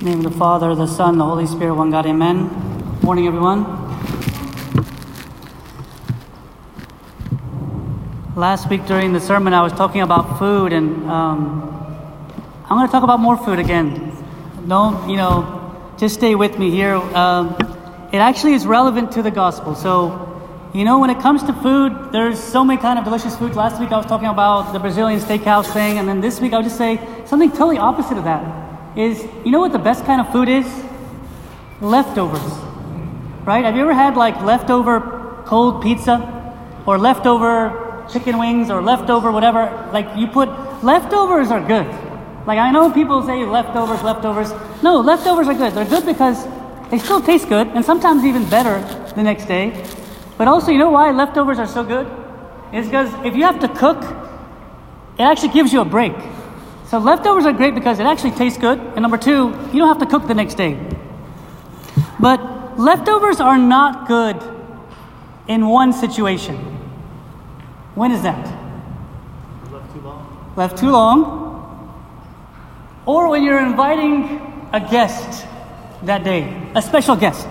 Name of the Father, the Son, the Holy Spirit, one God, amen. Morning, everyone. Last week during the sermon, I was talking about food, and um, I'm going to talk about more food again. Don't, you know, just stay with me here. Um, it actually is relevant to the gospel. So, you know, when it comes to food, there's so many kind of delicious foods. Last week I was talking about the Brazilian steakhouse thing, and then this week I'll just say something totally opposite of that. Is you know what the best kind of food is? Leftovers. Right? Have you ever had like leftover cold pizza or leftover chicken wings or leftover whatever? Like you put leftovers are good. Like I know people say leftovers, leftovers. No, leftovers are good. They're good because they still taste good and sometimes even better the next day. But also, you know why leftovers are so good? It's because if you have to cook, it actually gives you a break. So leftovers are great because it actually tastes good. And number two, you don't have to cook the next day. But leftovers are not good in one situation. When is that? Left too long. Left too long. Or when you're inviting a guest that day, a special guest.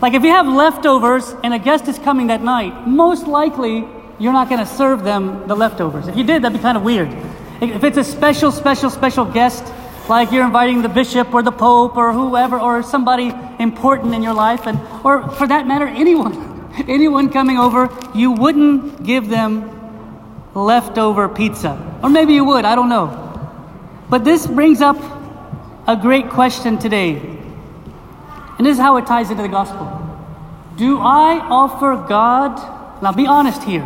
Like if you have leftovers and a guest is coming that night, most likely you're not going to serve them the leftovers. If you did, that'd be kind of weird. If it's a special, special, special guest, like you're inviting the bishop or the pope or whoever or somebody important in your life, and or for that matter, anyone, anyone coming over, you wouldn't give them leftover pizza, or maybe you would. I don't know. But this brings up a great question today, and this is how it ties into the gospel. Do I offer God? Now, be honest here.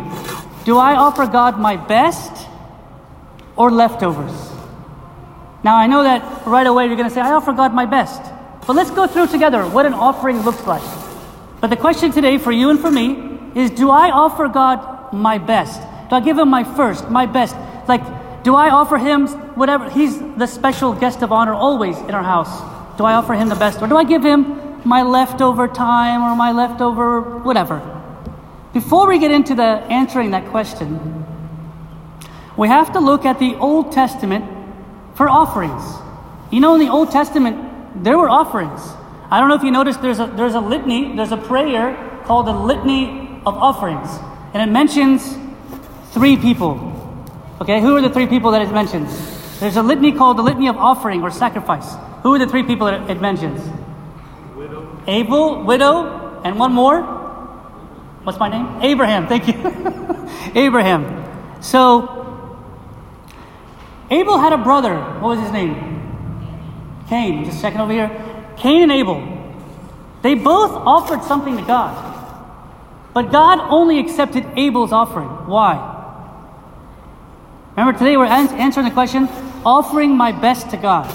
Do I offer God my best? Or leftovers. Now, I know that right away you're going to say, I offer God my best. But let's go through together what an offering looks like. But the question today for you and for me is do I offer God my best? Do I give him my first, my best? Like, do I offer him whatever? He's the special guest of honor always in our house. Do I offer him the best? Or do I give him my leftover time or my leftover whatever? Before we get into the answering that question, we have to look at the Old Testament for offerings. You know, in the Old Testament, there were offerings. I don't know if you noticed there's a, there's a litany, there's a prayer called the Litany of Offerings. And it mentions three people. Okay, who are the three people that it mentions? There's a litany called the Litany of Offering or Sacrifice. Who are the three people that it mentions? Widow. Abel, widow, and one more. What's my name? Abraham. Thank you. Abraham. So Abel had a brother. What was his name? Cain. Just checking over here. Cain and Abel. They both offered something to God. But God only accepted Abel's offering. Why? Remember, today we're answering the question offering my best to God.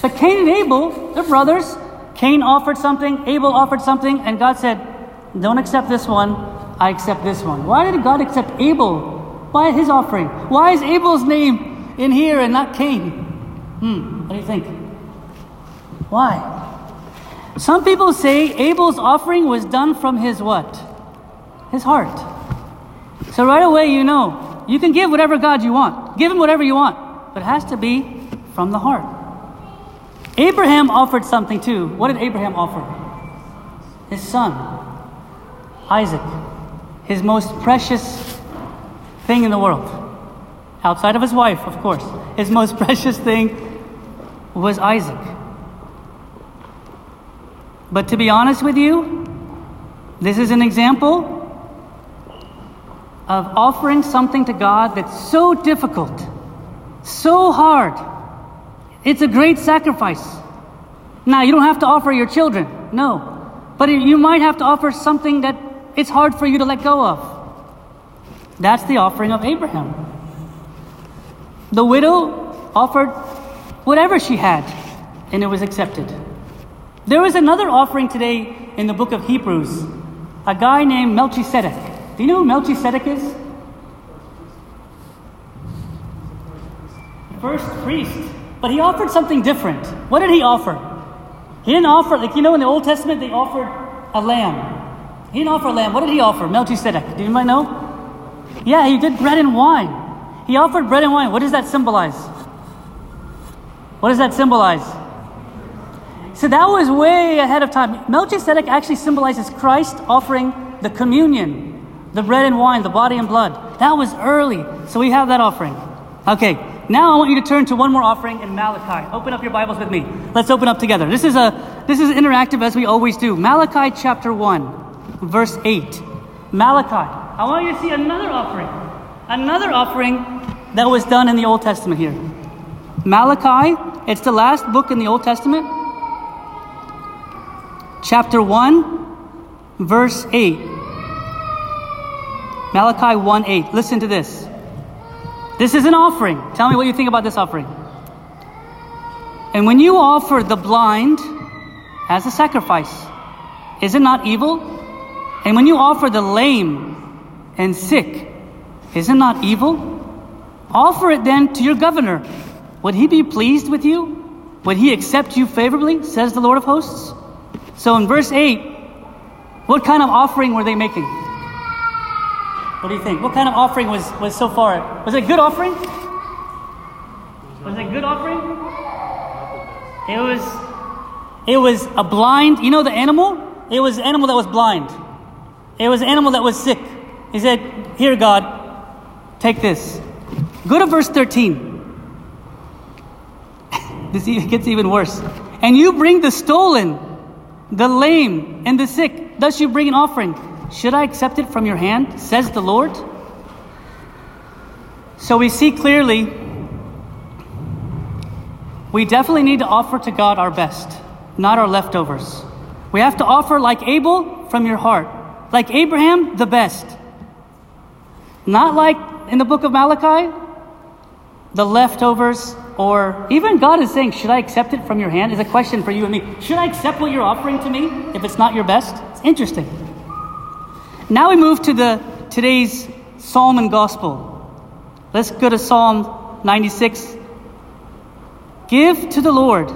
But Cain and Abel, they're brothers. Cain offered something, Abel offered something, and God said, Don't accept this one, I accept this one. Why did God accept Abel? Why his offering? Why is Abel's name in here and not Cain? Hmm, what do you think? Why? Some people say Abel's offering was done from his what? His heart. So right away you know, you can give whatever God you want. Give him whatever you want, but it has to be from the heart. Abraham offered something too. What did Abraham offer? His son, Isaac, his most precious thing in the world outside of his wife, of course. His most precious thing was Isaac. But to be honest with you, this is an example of offering something to God that's so difficult, so hard. It's a great sacrifice. Now, you don't have to offer your children, no. But you might have to offer something that it's hard for you to let go of. That's the offering of Abraham. The widow offered whatever she had, and it was accepted. There was another offering today in the book of Hebrews, a guy named Melchizedek. Do you know who Melchizedek is? First priest. But he offered something different. What did he offer? He didn't offer, like you know, in the Old Testament, they offered a lamb. He didn't offer a lamb. What did he offer? Melchizedek. Do anybody know? Yeah, he did bread and wine. He offered bread and wine. What does that symbolize? What does that symbolize? So that was way ahead of time. Melchizedek actually symbolizes Christ offering the communion, the bread and wine, the body and blood. That was early. So we have that offering. Okay, now I want you to turn to one more offering in Malachi. Open up your Bibles with me. Let's open up together. This is a this is interactive as we always do. Malachi chapter 1, verse 8. Malachi. I want you to see another offering. Another offering that was done in the Old Testament here. Malachi, it's the last book in the Old Testament. Chapter 1, verse 8. Malachi 1 8. Listen to this. This is an offering. Tell me what you think about this offering. And when you offer the blind as a sacrifice, is it not evil? And when you offer the lame and sick, is it not evil? Offer it then to your governor. Would he be pleased with you? Would he accept you favorably? Says the Lord of hosts. So in verse 8, what kind of offering were they making? What do you think? What kind of offering was, was so far? Was it a good offering? Was it a good offering? It was it was a blind, you know the animal? It was an animal that was blind. It was an animal that was sick. He said, Here, God, take this. Go to verse 13. this gets even worse. And you bring the stolen, the lame, and the sick. Thus you bring an offering. Should I accept it from your hand? Says the Lord. So we see clearly we definitely need to offer to God our best, not our leftovers. We have to offer like Abel from your heart, like Abraham, the best. Not like in the book of Malachi, the leftovers, or even God is saying, Should I accept it from your hand? Is a question for you and me. Should I accept what you're offering to me if it's not your best? It's interesting. Now we move to the today's psalm and gospel. Let's go to Psalm 96. Give to the Lord,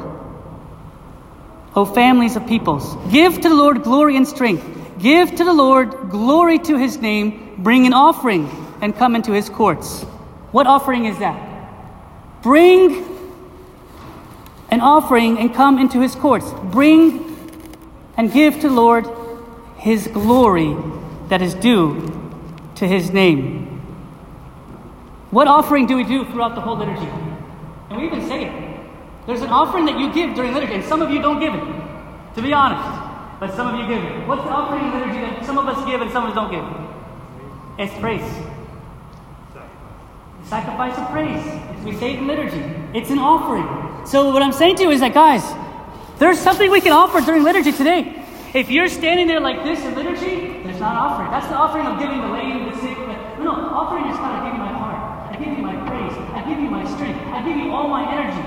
O families of peoples. Give to the Lord glory and strength. Give to the Lord glory to his name. Bring an offering and come into his courts. What offering is that? Bring an offering and come into his courts. Bring and give to Lord his glory that is due to his name. What offering do we do throughout the whole liturgy? And we even say it. There's an offering that you give during liturgy, and some of you don't give it, to be honest. But some of you give it. What's the offering in liturgy that some of us give and some of us don't give? It's praise. Sacrifice of praise. We say it in liturgy. It's an offering. So what I'm saying to you is that, guys, there's something we can offer during liturgy today. If you're standing there like this in liturgy, there's not offering. That's the offering of giving the lame, the sick. No, no, offering is kind of giving my heart. I give you my praise. I give you my strength. I give you all my energy.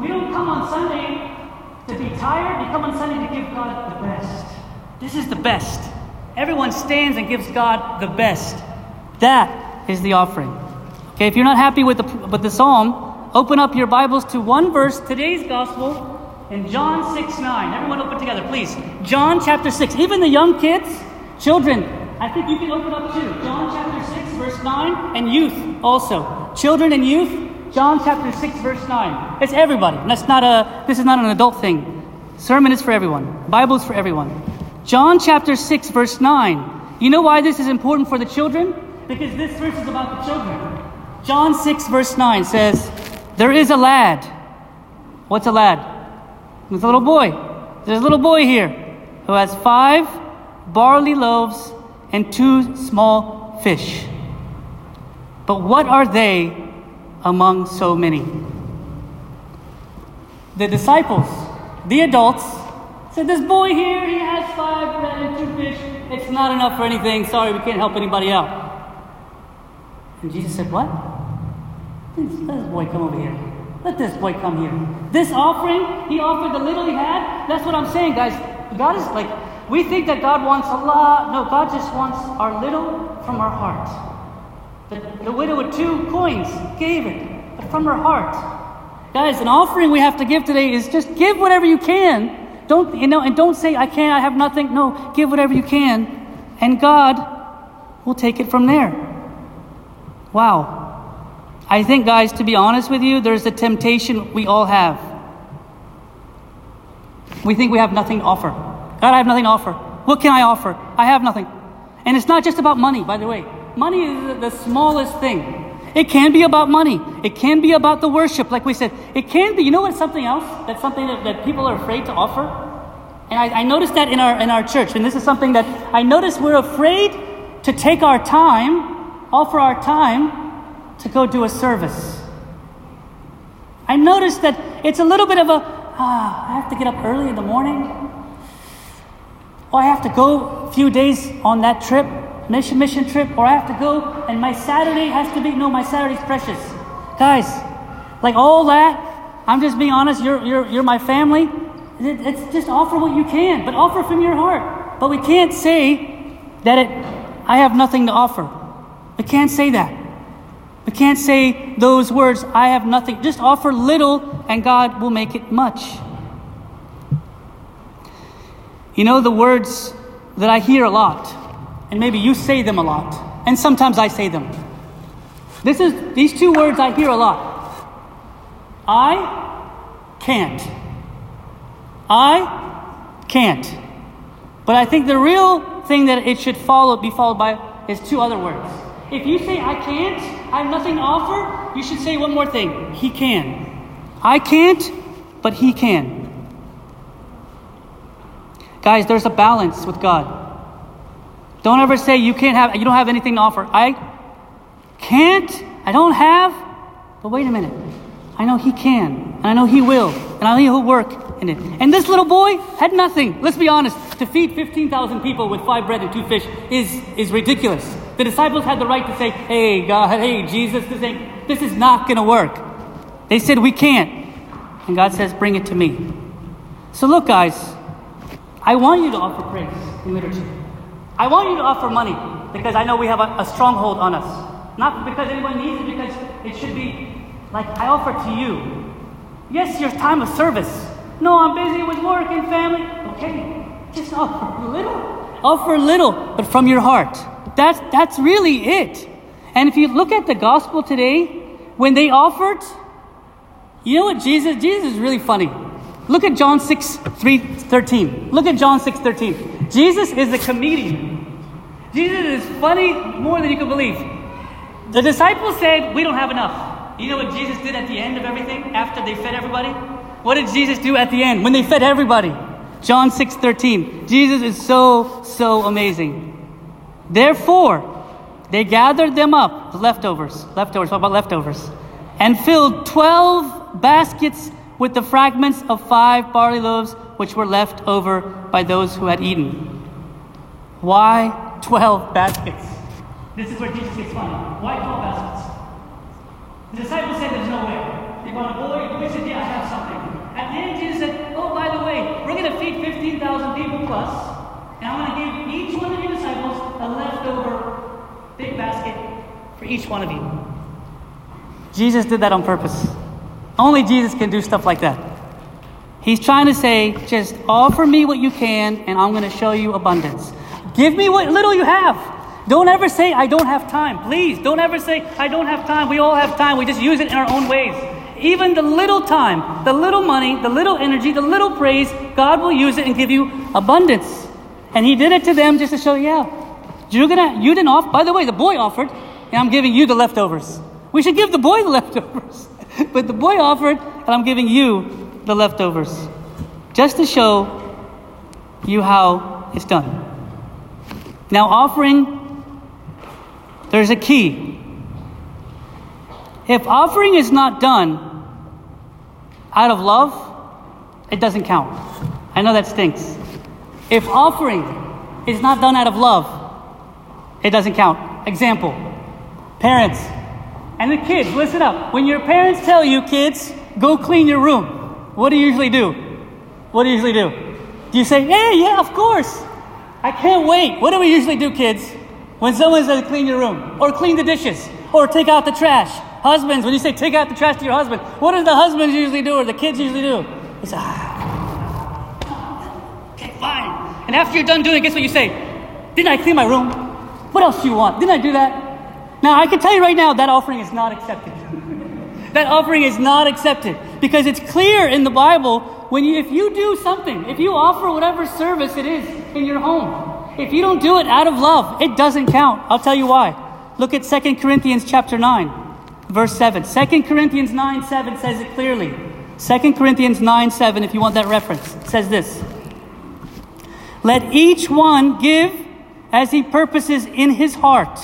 We don't come on Sunday to be tired. We come on Sunday to give God the best. This is the best. Everyone stands and gives God the best. That is the offering. Okay, if you're not happy with the, with the psalm, open up your Bibles to one verse, today's gospel, in John 6 9. Everyone open together, please. John chapter 6. Even the young kids, children, I think you can open up too. John chapter 6, verse 9, and youth also. Children and youth, John chapter 6, verse 9. It's everybody. That's not a, this is not an adult thing. Sermon is for everyone, Bible is for everyone. John chapter 6, verse 9. You know why this is important for the children? Because this verse is about the children. John 6, verse 9 says, There is a lad. What's a lad? It's a little boy. There's a little boy here who has five barley loaves and two small fish. But what are they among so many? The disciples, the adults, said, This boy here, he has five bread and two fish. It's not enough for anything. Sorry, we can't help anybody out. And Jesus said, What? Let this boy come over here. Let this boy come here. This offering, he offered the little he had. That's what I'm saying, guys. God is like, we think that God wants a lot. No, God just wants our little from our heart. The, the widow with two coins gave it, but from her heart. Guys, an offering we have to give today is just give whatever you can. Don't you know, and don't say I can't, I have nothing. No, give whatever you can, and God will take it from there. Wow. I think, guys, to be honest with you, there's a temptation we all have. We think we have nothing to offer. God, I have nothing to offer. What can I offer? I have nothing. And it's not just about money, by the way. Money is the smallest thing. It can be about money. It can be about the worship, like we said. It can be, you know what, something else? That's something that, that people are afraid to offer? And I, I noticed that in our, in our church. And this is something that I noticed we're afraid to take our time, offer our time to go do a service. I noticed that it's a little bit of a, ah, I have to get up early in the morning. Or I have to go a few days on that trip, mission mission trip, or I have to go and my Saturday has to be no, my Saturday's precious. Guys, like all that, I'm just being honest, you're you're you're my family. It, it's just offer what you can, but offer from your heart. But we can't say that it I have nothing to offer. We can't say that. We can't say those words, I have nothing. Just offer little and God will make it much. You know, the words that I hear a lot, and maybe you say them a lot, and sometimes I say them. This is these two words I hear a lot. I can't. I can't. But I think the real thing that it should follow be followed by is two other words. If you say I can't, I have nothing to offer, you should say one more thing. He can. I can't, but he can. Guys, there's a balance with God. Don't ever say you can't have you don't have anything to offer. I can't, I don't have, but wait a minute. I know he can, and I know he will, and I know he'll work in it. And this little boy had nothing. Let's be honest. To feed 15,000 people with five bread and two fish is, is ridiculous. The disciples had the right to say, hey, God, hey, Jesus, this, ain't, this is not going to work. They said, we can't. And God says, bring it to me. So look, guys, I want you to offer praise in liturgy. I want you to offer money because I know we have a, a stronghold on us. Not because anyone needs it, because it should be like I offer to you. Yes, your time of service. No, I'm busy with work and family. Okay, just offer a little. Offer a little, but from your heart. That's, that's really it. And if you look at the gospel today, when they offered, you know what Jesus, Jesus is really funny. Look at John 6, 3, 13. Look at John 6, 13. Jesus is a comedian. Jesus is funny more than you can believe. The disciples said, We don't have enough. You know what Jesus did at the end of everything after they fed everybody? What did Jesus do at the end when they fed everybody? John 6, 13. Jesus is so, so amazing. Therefore, they gathered them up, the leftovers, leftovers, what about leftovers? And filled 12 baskets with the fragments of five barley loaves which were left over by those who had eaten. Why 12 baskets? This is where Jesus gets funny. Why 12 baskets? The disciples said there's no way. They brought a boy, the boy said, Yeah, I have something. At the end, Jesus said, Oh, by the way, we're going to feed 15,000 people plus, and I'm going to give each one of your disciples a leftover big basket for each one of you. Jesus did that on purpose. Only Jesus can do stuff like that. He's trying to say, just offer me what you can, and I'm going to show you abundance. Give me what little you have. Don't ever say, I don't have time. Please, don't ever say, I don't have time. We all have time. We just use it in our own ways. Even the little time, the little money, the little energy, the little praise, God will use it and give you abundance. And He did it to them just to show, yeah, you're gonna, you didn't offer. By the way, the boy offered, and I'm giving you the leftovers. We should give the boy the leftovers. but the boy offered, and I'm giving you the leftovers. Just to show you how it's done. Now, offering, there's a key. If offering is not done out of love, it doesn't count. I know that stinks. If offering is not done out of love, it doesn't count. Example parents and the kids, listen up. When your parents tell you, kids, go clean your room, what do you usually do? What do you usually do? Do you say, hey, yeah, of course. I can't wait. What do we usually do, kids? When someone says clean your room, or clean the dishes, or take out the trash. Husbands, when you say take out the trash to your husband, what does the husbands usually do, or the kids usually do? They say, ah, okay, fine. And after you're done doing it, guess what you say? Didn't I clean my room? What else do you want? Didn't I do that? Now, I can tell you right now, that offering is not accepted. that offering is not accepted because it's clear in the Bible when you, if you do something, if you offer whatever service it is in your home, if you don't do it out of love, it doesn't count. I'll tell you why. Look at 2 Corinthians chapter 9, verse 7. 2 Corinthians 9, 7 says it clearly. 2 Corinthians 9, 7, if you want that reference, says this. Let each one give as he purposes in his heart,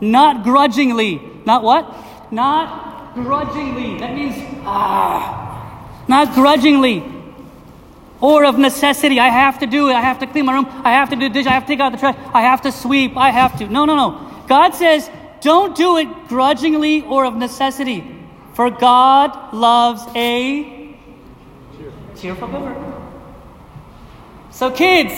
not grudgingly. Not what? Not grudgingly. That means, ah, not grudgingly. Or of necessity. I have to do it. I have to clean my room. I have to do the dish. I have to take out the trash. I have to sweep. I have to. No, no, no. God says, don't do it grudgingly or of necessity. For God loves a cheerful giver. So, kids,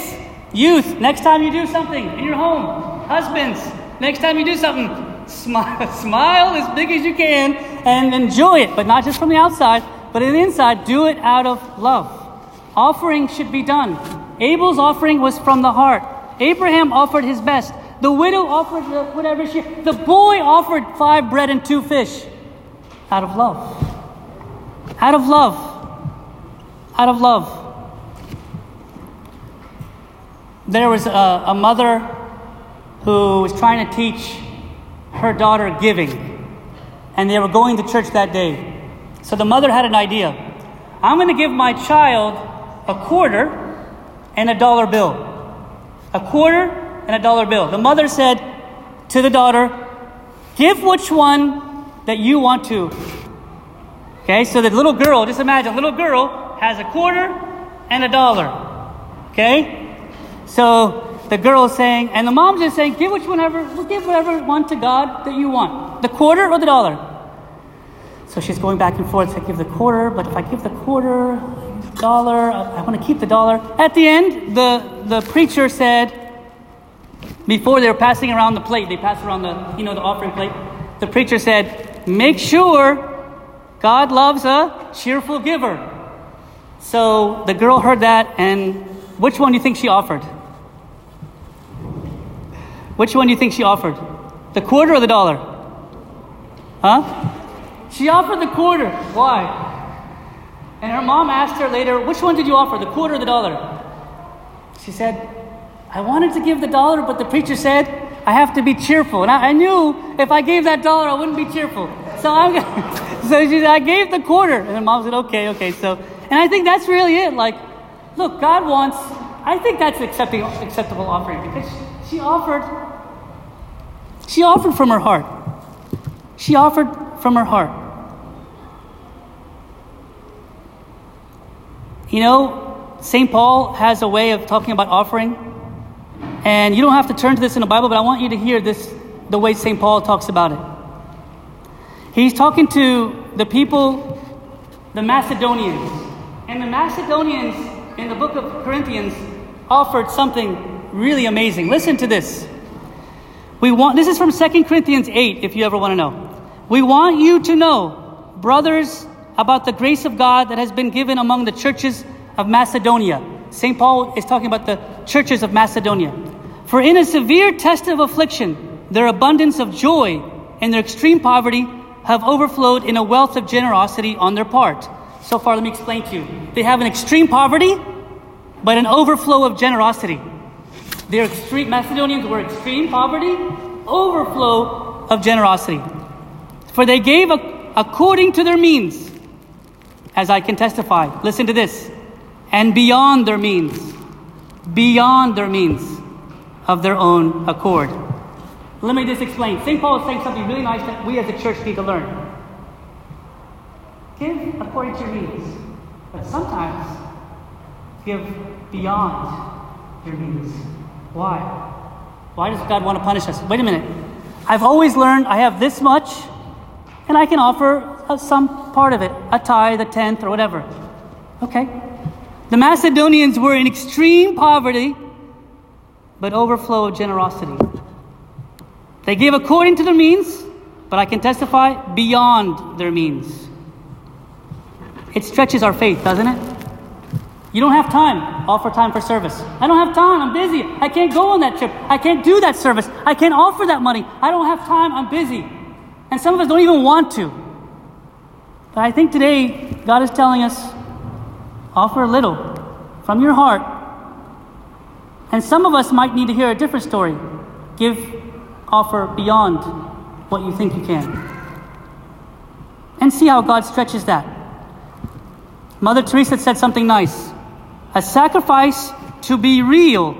youth, next time you do something in your home, husbands, next time you do something, smile, smile as big as you can and enjoy it, but not just from the outside, but in the inside, do it out of love. Offering should be done. Abel's offering was from the heart. Abraham offered his best. The widow offered whatever she. The boy offered five bread and two fish, out of love. Out of love. Out of love. There was a, a mother who was trying to teach her daughter giving, and they were going to church that day. So the mother had an idea. I'm going to give my child a quarter and a dollar bill. A quarter and a dollar bill. The mother said to the daughter, Give which one that you want to. Okay, so the little girl, just imagine, little girl has a quarter and a dollar. Okay? So the girl is saying, and the mom's just saying, give which whatever, give whatever one to God that you want. The quarter or the dollar? So she's going back and forth. I give the quarter, but if I give the quarter, dollar, I, I want to keep the dollar. At the end, the, the preacher said, before they were passing around the plate, they passed around the, you know, the offering plate. The preacher said, make sure God loves a cheerful giver. So the girl heard that, and which one do you think she offered? Which one do you think she offered? The quarter or the dollar? Huh? She offered the quarter. Why? And her mom asked her later, which one did you offer, the quarter or the dollar? She said, I wanted to give the dollar, but the preacher said, I have to be cheerful. And I, I knew if I gave that dollar, I wouldn't be cheerful. So I'm so she said, I gave the quarter. And her mom said, okay, okay. So, and I think that's really it. Like, look, God wants, I think that's accepting, acceptable offering because she offered, she offered from her heart. She offered from her heart. You know, St. Paul has a way of talking about offering. And you don't have to turn to this in the Bible, but I want you to hear this the way St. Paul talks about it. He's talking to the people, the Macedonians. And the Macedonians in the book of Corinthians offered something really amazing. Listen to this. We want this is from 2 Corinthians 8 if you ever want to know. We want you to know, brothers, about the grace of God that has been given among the churches of Macedonia. St. Paul is talking about the churches of Macedonia. For in a severe test of affliction, their abundance of joy and their extreme poverty have overflowed in a wealth of generosity on their part. So far, let me explain to you. They have an extreme poverty, but an overflow of generosity. Their extreme Macedonians were extreme poverty, overflow of generosity. For they gave according to their means, as I can testify. Listen to this. And beyond their means, beyond their means of their own accord. Let me just explain. St. Paul is saying something really nice that we as a church need to learn. Give according to your means, but sometimes give beyond your means. Why? Why does God want to punish us? Wait a minute. I've always learned I have this much, and I can offer uh, some part of it, a tithe, a tenth, or whatever. Okay. The Macedonians were in extreme poverty, but overflow of generosity. They gave according to their means, but I can testify beyond their means. It stretches our faith, doesn't it? You don't have time. Offer time for service. I don't have time. I'm busy. I can't go on that trip. I can't do that service. I can't offer that money. I don't have time. I'm busy. And some of us don't even want to. But I think today, God is telling us Offer a little from your heart. And some of us might need to hear a different story. Give, offer beyond what you think you can. And see how God stretches that. Mother Teresa said something nice. A sacrifice to be real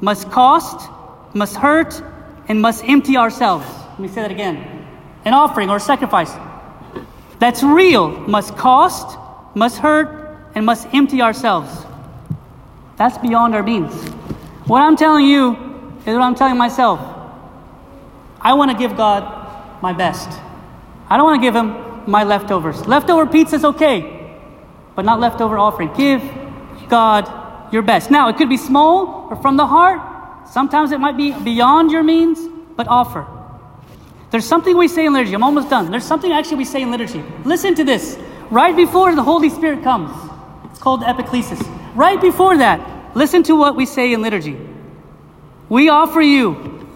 must cost, must hurt, and must empty ourselves. Let me say that again. An offering or sacrifice that's real must cost, must hurt, and must empty ourselves. That's beyond our means. What I'm telling you is what I'm telling myself. I want to give God my best. I don't want to give Him my leftovers. Leftover pizza is okay, but not leftover offering. Give God your best. Now, it could be small or from the heart. Sometimes it might be beyond your means, but offer. There's something we say in liturgy. I'm almost done. There's something actually we say in liturgy. Listen to this. Right before the Holy Spirit comes, it's called epiclesis. Right before that, listen to what we say in liturgy. We offer you,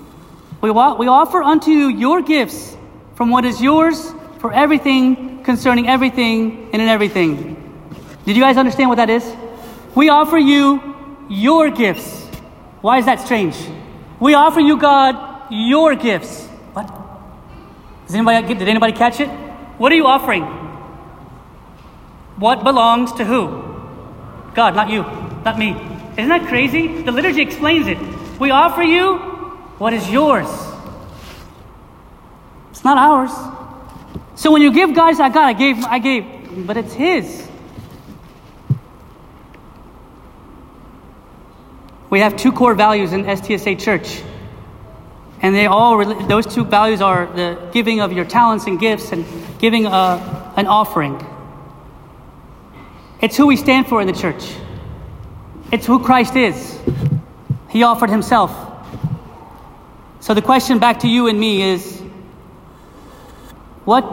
we, wa- we offer unto you your gifts from what is yours for everything, concerning everything, and in everything. Did you guys understand what that is? We offer you your gifts. Why is that strange? We offer you, God, your gifts. What? Does anybody, did anybody catch it? What are you offering? What belongs to who? God, not you, not me. Isn't that crazy? The liturgy explains it. We offer you what is yours. It's not ours. So when you give God, say, God, I gave, I gave, but it's His. We have two core values in STSA Church. And they all, those two values are the giving of your talents and gifts and giving a, an offering. It's who we stand for in the church. It's who Christ is. He offered himself. So the question back to you and me is what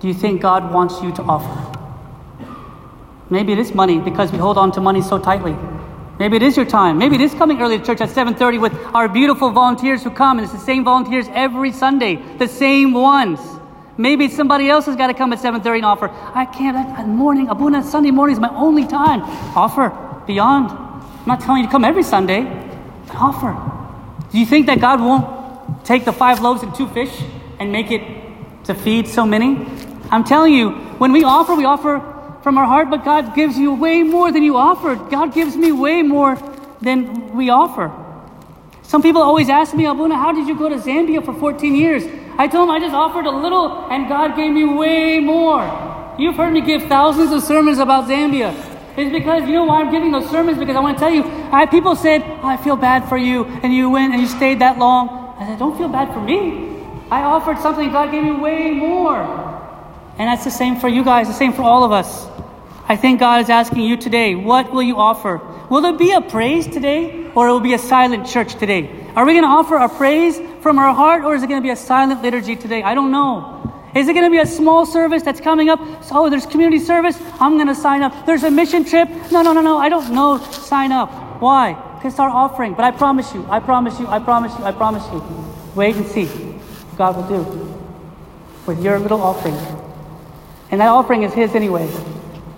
do you think God wants you to offer? Maybe it is money because we hold on to money so tightly. Maybe it is your time. Maybe it is coming early to church at 7:30 with our beautiful volunteers who come, and it's the same volunteers every Sunday, the same ones. Maybe somebody else has got to come at 7:30 and offer. I can't. At morning, Abuna Sunday morning is my only time. Offer beyond. I'm not telling you to come every Sunday, but offer. Do you think that God won't take the five loaves and two fish and make it to feed so many? I'm telling you, when we offer, we offer from our heart, but God gives you way more than you offered. God gives me way more than we offer. Some people always ask me, Abuna, how did you go to Zambia for 14 years? I told them I just offered a little and God gave me way more. You've heard me give thousands of sermons about Zambia. It's because, you know why I'm giving those sermons? Because I want to tell you, I, people said, oh, I feel bad for you, and you went and you stayed that long. I said, don't feel bad for me. I offered something, God gave me way more. And that's the same for you guys, the same for all of us. I think God is asking you today, what will you offer? Will there be a praise today or it will be a silent church today? Are we going to offer a praise from our heart or is it going to be a silent liturgy today? I don't know. Is it going to be a small service that's coming up? So, oh, there's community service. I'm going to sign up. There's a mission trip. No, no, no, no. I don't know. Sign up. Why? Because our offering. But I promise you, I promise you, I promise you, I promise you. Wait and see what God will do with your little offering. And that offering is His anyway.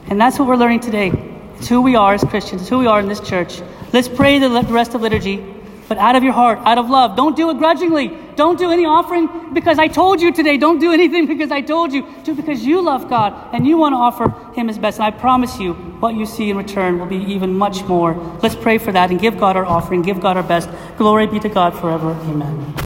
And that's what we're learning today. It's who we are as Christians, it's who we are in this church. Let's pray the rest of liturgy, but out of your heart, out of love. Don't do it grudgingly. Don't do any offering because I told you today. Don't do anything because I told you. Do because you love God and you want to offer Him His best. And I promise you, what you see in return will be even much more. Let's pray for that and give God our offering, give God our best. Glory be to God forever. Amen.